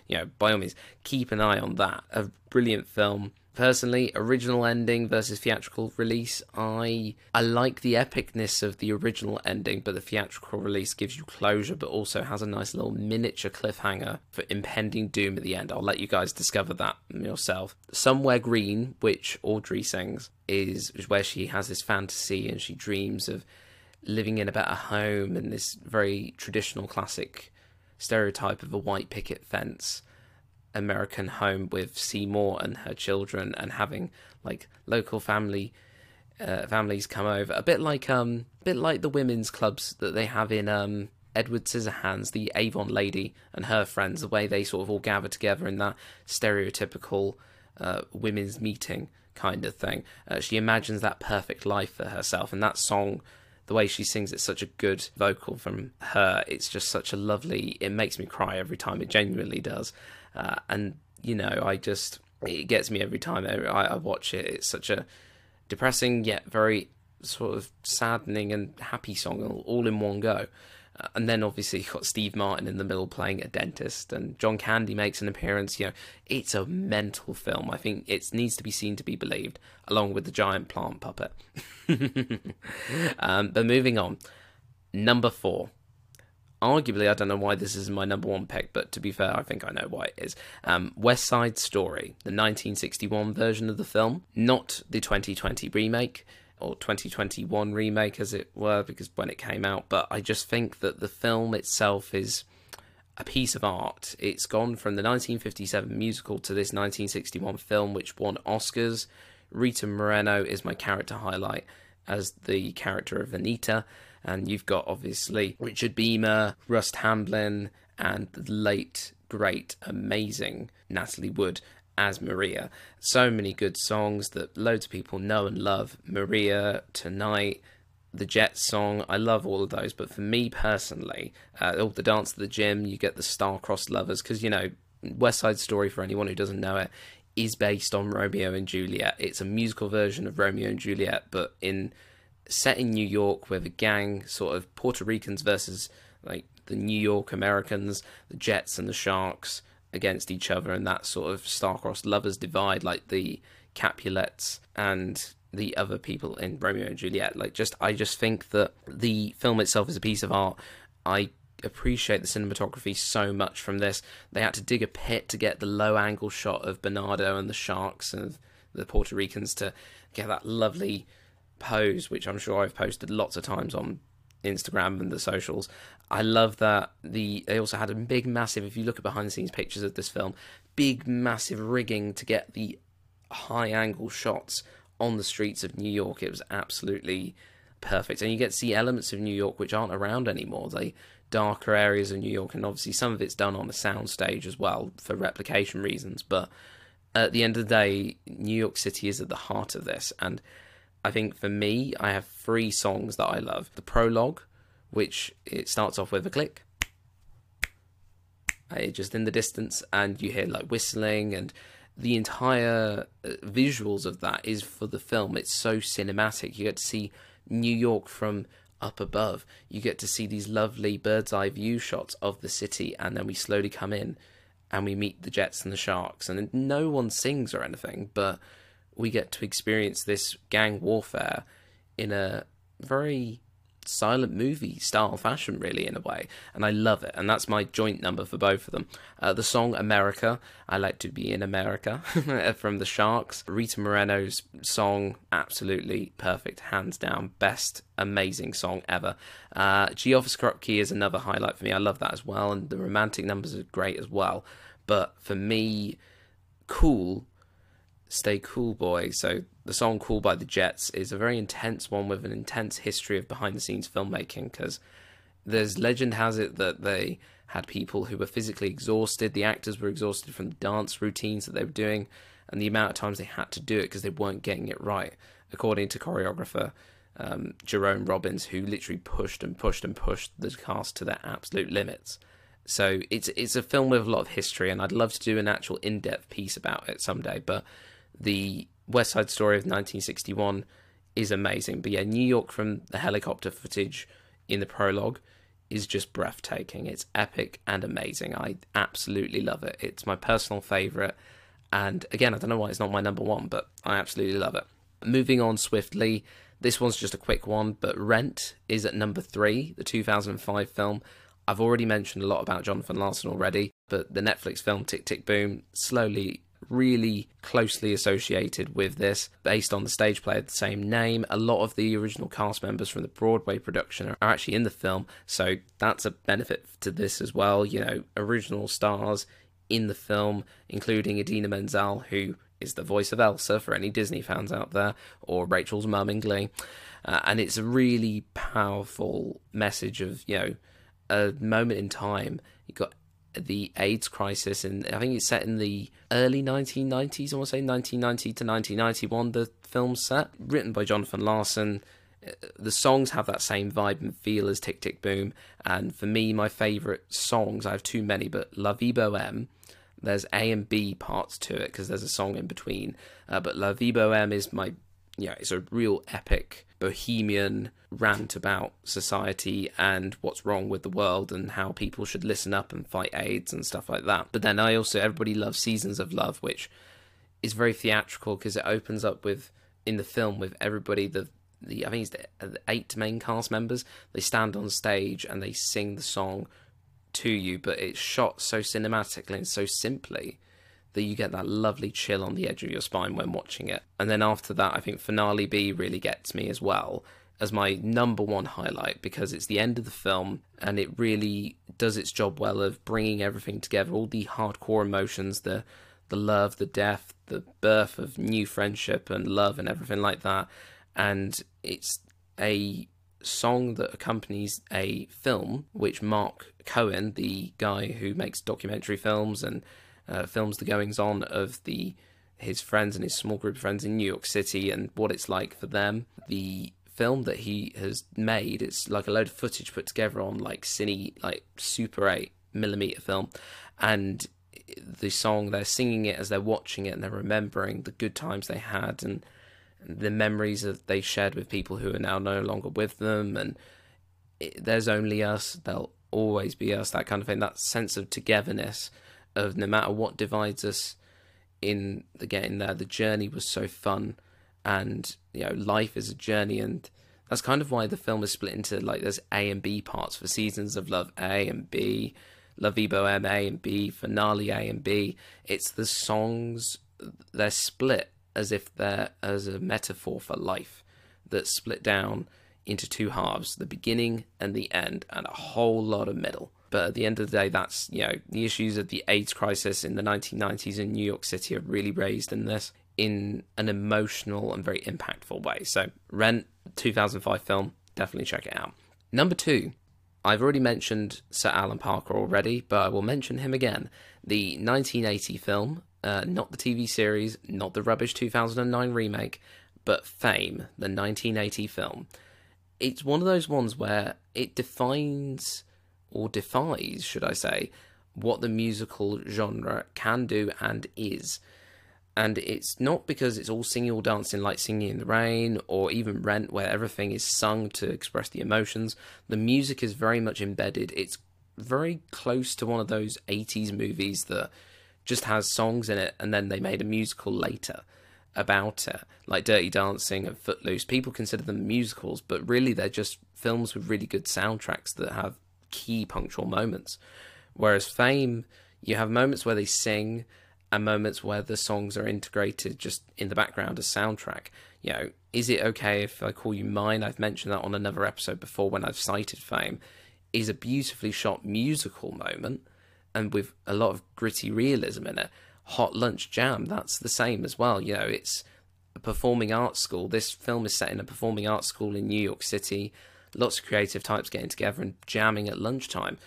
you know, by all means, keep an eye on that. A brilliant film. Personally, original ending versus theatrical release. I I like the epicness of the original ending, but the theatrical release gives you closure, but also has a nice little miniature cliffhanger for impending doom at the end. I'll let you guys discover that yourself. Somewhere Green, which Audrey sings, is, is where she has this fantasy and she dreams of living in a better home and this very traditional classic stereotype of a white picket fence American home with Seymour and her children, and having like local family uh, families come over, a bit like um, a bit like the women's clubs that they have in um, Edward Scissorhands, the Avon lady and her friends, the way they sort of all gather together in that stereotypical uh, women's meeting kind of thing. Uh, she imagines that perfect life for herself, and that song, the way she sings, it's such a good vocal from her. It's just such a lovely. It makes me cry every time. It genuinely does, uh, and you know, I just it gets me every time I, I watch it. It's such a depressing yet very sort of saddening and happy song all, in one go. Uh, and then obviously you've got Steve Martin in the middle playing a dentist, and John Candy makes an appearance. You know, it's a mental film. I think it needs to be seen to be believed, along with the giant plant puppet. um, but moving on, number four. Arguably, I don't know why this is my number one pick, but to be fair, I think I know why it is. Um, West Side Story, the 1961 version of the film, not the 2020 remake or 2021 remake, as it were, because when it came out. But I just think that the film itself is a piece of art. It's gone from the 1957 musical to this 1961 film, which won Oscars. Rita Moreno is my character highlight as the character of Anita, and you've got obviously Richard Beymer, Russ Tamblyn, and the late, great, amazing Natalie Wood as Maria. So many good songs that loads of people know and love. Maria, Tonight, the Jets song. I love all of those. But for me personally, uh, all the dance to the gym, you get the star-crossed lovers because you know West Side Story for anyone who doesn't know it is based on Romeo and Juliet. It's a musical version of Romeo and Juliet, but in set in New York with a gang, sort of Puerto Ricans versus like the New York Americans, the Jets and the Sharks against each other and that sort of star-crossed lovers divide like the Capulets and the other people in Romeo and Juliet. Like just I just think that the film itself is a piece of art. I appreciate the cinematography so much from this. They had to dig a pit to get the low angle shot of Bernardo and the sharks and the Puerto Ricans to get that lovely pose, which I'm sure I've posted lots of times on Instagram and the socials. I love that the they also had a big massive if you look at behind the scenes pictures of this film, big massive rigging to get the high angle shots on the streets of New York. It was absolutely perfect. And you get to see elements of New York which aren't around anymore. They darker areas of New York and obviously some of it's done on a sound stage as well for replication reasons, but at the end of the day, New York City is at the heart of this and I think for me, I have three songs that I love. The prologue, which it starts off with a click, uh, just in the distance, and you hear like whistling, and the entire uh, visuals of that is for the film. It's so cinematic. You get to see New York from up above. You get to see these lovely bird's eye view shots of the city, and then we slowly come in and we meet the Jets and the Sharks, and no one sings or anything, but we get to experience this gang warfare in a very silent movie style fashion, really, in a way. And I love it. And that's my joint number for both of them. Uh, the song America, I Like to Be in America, from the Sharks. Rita Moreno's song, absolutely perfect, hands down. Best, amazing song ever. Uh, Gee, Officer Krupke is another highlight for me. I love that as well. And the romantic numbers are great as well. But for me, Cool Stay Cool Boy. So the song Cool by the Jets is a very intense one with an intense history of behind the scenes filmmaking because there's legend has it that they had people who were physically exhausted, the actors were exhausted from the dance routines that they were doing and the amount of times they had to do it because they weren't getting it right, according to choreographer um, Jerome Robbins, who literally pushed and pushed and pushed the cast to their absolute limits. So it's it's a film with a lot of history, and I'd love to do an actual in depth piece about it someday. But the West Side Story of 1961 is amazing. But yeah, New York from the helicopter footage in the prologue is just breathtaking. It's epic and amazing. I absolutely love it. It's my personal favorite. And again, I don't know why it's not my number one, but I absolutely love it. Moving on swiftly, this one's just a quick one, but Rent is at number three, the 2005 film. I've already mentioned a lot about Jonathan Larson already, but the Netflix film Tick Tick Boom slowly really closely associated with this, based on the stage play of the same name. A lot of the original cast members from the Broadway production are actually in the film, so that's a benefit to this as well. You know, original stars in the film, including Idina Menzel, who is the voice of Elsa for any Disney fans out there, or Rachel's mum in Glee. Uh, and it's a really powerful message of, you know, a moment in time. The AIDS crisis, and I think it's set in the early 1990s. I want to say 1990 to 1991. The film set, written by Jonathan Larson. Uh, the songs have that same vibe and feel as Tick Tick Boom, and for me, my favourite songs. I have too many, but La Vie Boheme. There's A and B parts to it because there's a song in between. Uh, but La Vie Boheme is my, yeah, it's a real epic bohemian rant about society and what's wrong with the world and how people should listen up and fight AIDS and stuff like that. But then I also everybody loves Seasons of Love, which is very theatrical because it opens up with in the film with everybody the the I think it's the, uh, the eight main cast members. They stand on stage and they sing the song to you, but it's shot so cinematically and so simply that you get that lovely chill on the edge of your spine when watching it. And then after that, I think finale B really gets me as well as my number one highlight because it's the end of the film and it really does its job well of bringing everything together all the hardcore emotions the the love the death the birth of new friendship and love and everything like that and it's a song that accompanies a film which Mark Cohen the guy who makes documentary films and uh, films the goings on of the his friends and his small group of friends in New York City and what it's like for them. The film that he has made, it's like a load of footage put together on like cine, like Super 8 millimeter film, and the song they're singing it as they're watching it and they're remembering the good times they had and the memories that they shared with people who are now no longer with them. And it, there's only us they'll always be us that kind of thing that sense of togetherness of no matter what divides us in the getting there, the journey was so fun, and you know, life is a journey, and that's kind of why the film is split into like there's A and B parts for Seasons of Love A and B, La Vie Boheme A and B, Finale A and B. It's the songs they're split as if they're as a metaphor for life that's split down into two halves, the beginning and the end, and a whole lot of middle. But at the end of the day, that's, you know, the issues of the AIDS crisis in the 1990s in New York City are really raised in this in an emotional and very impactful way. So, Rent, 2005 film, definitely check it out. Number two, I've already mentioned Sir Alan Parker already, but I will mention him again. The 1980 film, uh, not the TV series, not the rubbish 2009 remake, but Fame, the 1980 film. It's one of those ones where it defines or defies, should I say, what the musical genre can do and is. And it's not because it's all singing or dancing like Singing in the Rain or even Rent, where everything is sung to express the emotions. The music is very much embedded. It's very close to one of those 80s movies that just has songs in it and then they made a musical later about it, like Dirty Dancing and Footloose. People consider them musicals, but really they're just films with really good soundtracks that have key punctual moments. Whereas Fame, you have moments where they sing and moments where the songs are integrated just in the background as soundtrack. You know, is it okay if I call you mine? I've mentioned that on another episode before when I've cited Fame. Is a beautifully shot musical moment and with a lot of gritty realism in it. Hot Lunch Jam, that's the same as well. You know, it's a performing arts school. This film is set in a performing arts school in New York City lots of creative types getting together and jamming at lunchtime.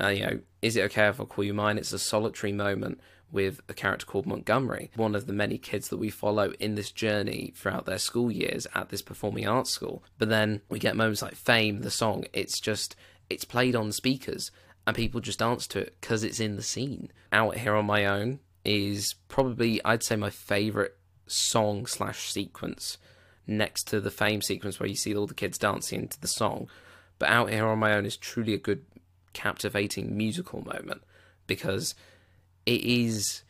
Uh, you know, is it okay if I call you mine? It's a solitary moment with a character called Montgomery, one of the many kids that we follow in this journey throughout their school years at this performing arts school. But then we get moments like Fame, the song, it's just, it's played on speakers and people just dance to it because it's in the scene. Out Here on My Own is probably, I'd say, my favourite song slash sequence next to the fame sequence where you see all the kids dancing to the song. But Out Here on My Own is truly a good, captivating musical moment because it is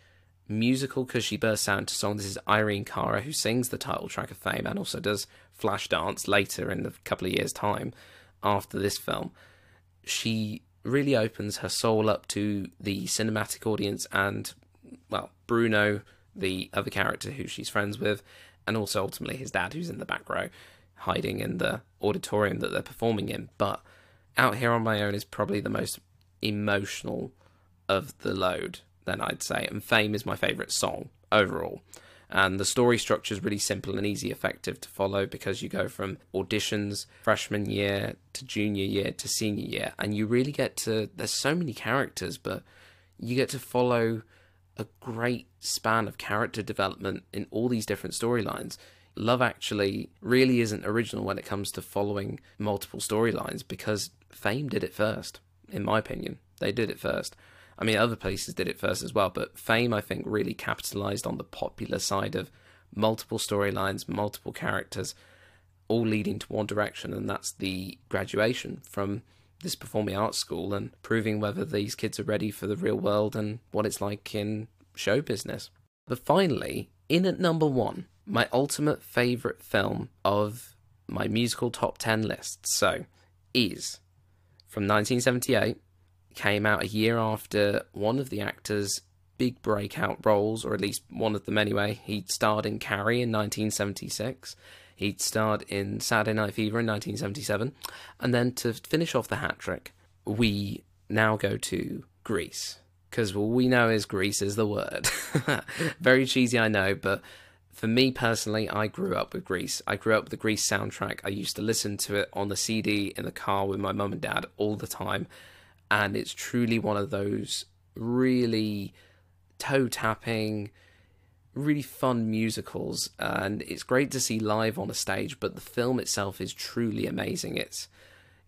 musical because she bursts out into song. This is Irene Cara who sings the title track of Fame and also does Flashdance later in a couple of years' time after this film. She really opens her soul up to the cinematic audience and, well, Bruno, the other character who she's friends with, and also ultimately his dad, who's in the back row, hiding in the auditorium that they're performing in. But Out Here on My Own is probably the most emotional of the load then I'd say. And Fame is my favourite song overall. And the story structure is really simple and easy, effective to follow because you go from auditions, freshman year to junior year to senior year, and you really get to. There's so many characters, but you get to follow a great span of character development in all these different storylines. Love Actually really isn't original when it comes to following multiple storylines because Fame did it first, in my opinion. They did it first. I mean, other places did it first as well, but Fame, I think, really capitalized on the popular side of multiple storylines, multiple characters, all leading to one direction, and that's the graduation from this performing arts school and proving whether these kids are ready for the real world and what it's like in show business. But finally, in at number one, my ultimate favorite film of my musical top 10 list. So, is from 1978 came out a year after one of the actors' big breakout roles, or at least one of them anyway. He starred in Carrie in 1976. He starred in Saturday Night Fever in 1977. And then to finish off the hat trick, we now go to Grease. Because all we know is Grease is the word. Very cheesy, I know, but for me personally, I grew up with Grease. I grew up with the Grease soundtrack. I used to listen to it on the CD in the car with my mum and dad all the time and it's truly one of those really toe tapping, really fun musicals. And it's great to see live on a stage, but the film itself is truly amazing. It's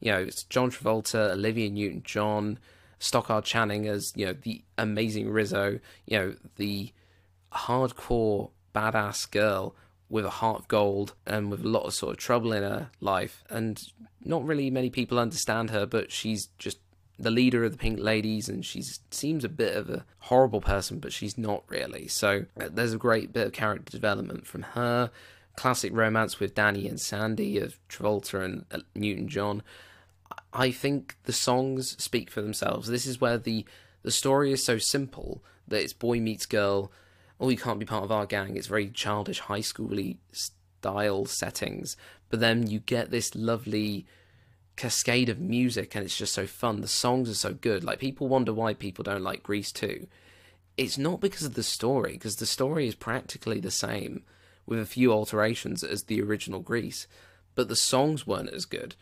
you know it's John Travolta, Olivia Newton John, Stockard Channing as you know the amazing Rizzo. You know the hardcore badass girl with a heart of gold and with a lot of sort of trouble in her life and not really many people understand her but she's just the leader of the Pink Ladies, and she seems a bit of a horrible person, but she's not really. So uh, there's a great bit of character development from her. Classic romance with Danny and Sandy of Travolta and uh, Newton John. I think the songs speak for themselves. This is where the the story is so simple that it's boy meets girl. Oh, you can't be part of our gang. It's very childish, high schooly style settings. But then you get this lovely cascade of music and it's just so fun. The songs are so good. Like people wonder why people don't like Grease 2. It's not because of the story, because the story is practically the same with a few alterations as the original Grease, but the songs weren't as good.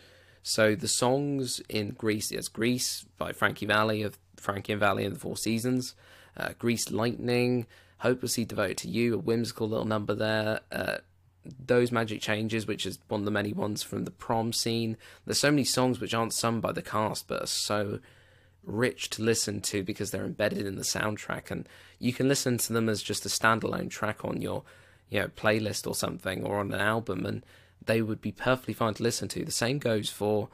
So the songs in Grease, yes, Grease by Frankie Valli of Frankie and Valli and the Four Seasons, uh, Grease Lightning, Hopelessly Devoted to You, a whimsical little number there, uh, those magic changes, which is one of the many ones from the prom scene. There's so many songs which aren't sung by the cast but are so rich to listen to because they're embedded in the soundtrack, and you can listen to them as just a standalone track on your, you know, playlist or something or on an album, and they would be perfectly fine to listen to. The same goes for,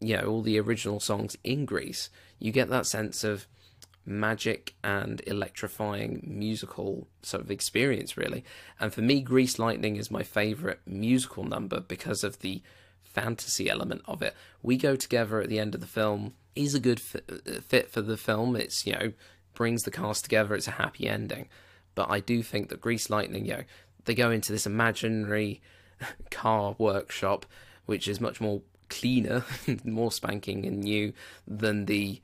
you know, all the original songs in Grease. You get that sense of magic and electrifying musical sort of experience, really. And for me, Grease Lightning is my favourite musical number because of the fantasy element of it. We go together at the end of the film is a good uh, fit for the film. It's, you know, brings the cast together, it's a happy ending. But I do think that Grease Lightning, you know, they go into this imaginary car workshop, which is much more cleaner, more spanking and new than the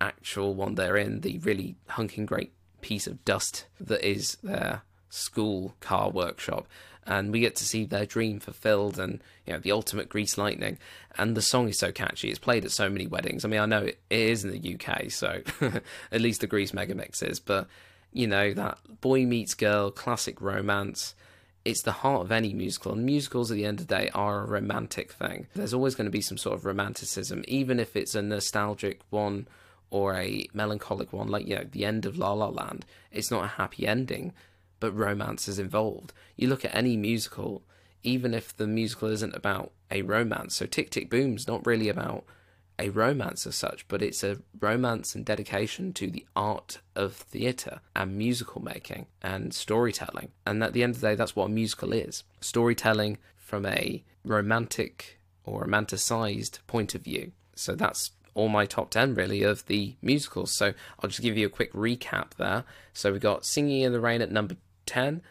actual one they're in, the really hunking great piece of dust that is their school car workshop. And we get to see their dream fulfilled and, you know, the ultimate grease lightning. And the song is so catchy. It's played at so many weddings. I mean, I know it, it is in the UK, so at least the Grease Megamix is. But, you know, that boy meets girl, classic romance it's the heart of any musical, and musicals at the end of the day are a romantic thing. There's always going to be some sort of romanticism, even if it's a nostalgic one or a melancholic one, like you know the end of La La Land, it's not a happy ending, but romance is involved. You look at any musical, even if the musical isn't about a romance. So Tick Tick Boom's not really about a romance as such, but it's a romance and dedication to the art of theatre and musical making and storytelling. And at the end of the day, that's what a musical is storytelling from a romantic or romanticized point of view. So that's all my top 10 really of the musicals. So I'll just give you a quick recap there. So we got Singing in the Rain at number 10,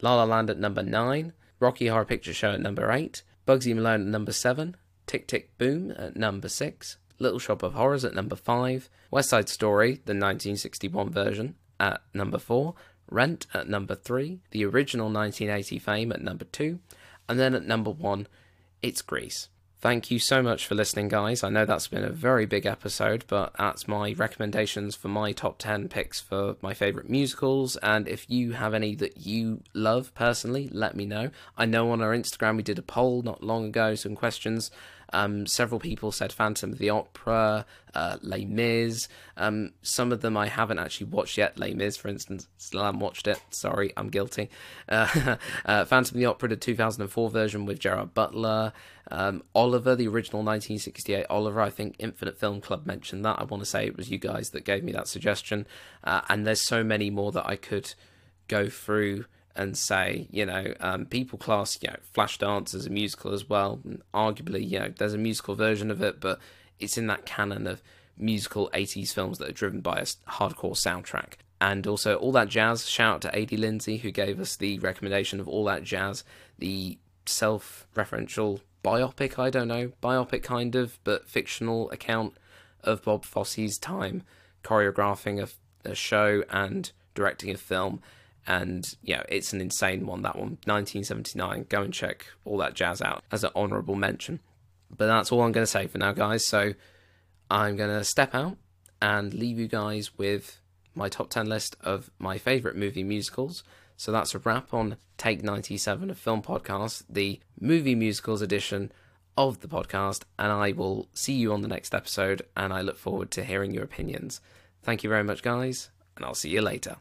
La La Land at number 9, Rocky Horror Picture Show at number 8, Bugsy Malone at number 7, Tick Tick Boom at number 6, Little Shop of Horrors at number 5, West Side Story, the 1961 version, at number four, Rent at number three, the original 1980 Fame at number two, and then at number one, it's Grease. Thank you so much for listening, guys. I know that's been a very big episode, but that's my recommendations for my top 10 picks for my favourite musicals. And if you have any that you love personally, let me know. I know on our Instagram we did a poll not long ago, some questions. Um, several people said Phantom of the Opera, uh, Les Mis. Um, some of them I haven't actually watched yet. Les Mis, for instance, still haven't watched it. Sorry, I'm guilty. Uh, uh, Phantom of the Opera, the 2004 version with Gerard Butler. Um, Oliver, the original 1968 Oliver. I think Infinite Film Club mentioned that. I want to say it was you guys that gave me that suggestion. Uh, and there's so many more that I could go through and say, you know, um, people class, you know, Flashdance as a musical as well. And arguably, you know, there's a musical version of it, but it's in that canon of musical 80s films that are driven by a hardcore soundtrack. And also, All That Jazz, shout out to A.D. Lindsay, who gave us the recommendation of All That Jazz, the self referential biopic, I don't know, biopic kind of, but fictional account of Bob Fosse's time choreographing a, a show and directing a film and yeah, it's an insane one. That one, 1979. Go and check all that jazz out as an honourable mention. But that's all I'm going to say for now, guys. So I'm going to step out and leave you guys with my top 10 list of my favourite movie musicals. So that's a wrap on Take 97 of Film Podcast, the movie musicals edition of the podcast. And I will see you on the next episode. And I look forward to hearing your opinions. Thank you very much, guys. And I'll see you later.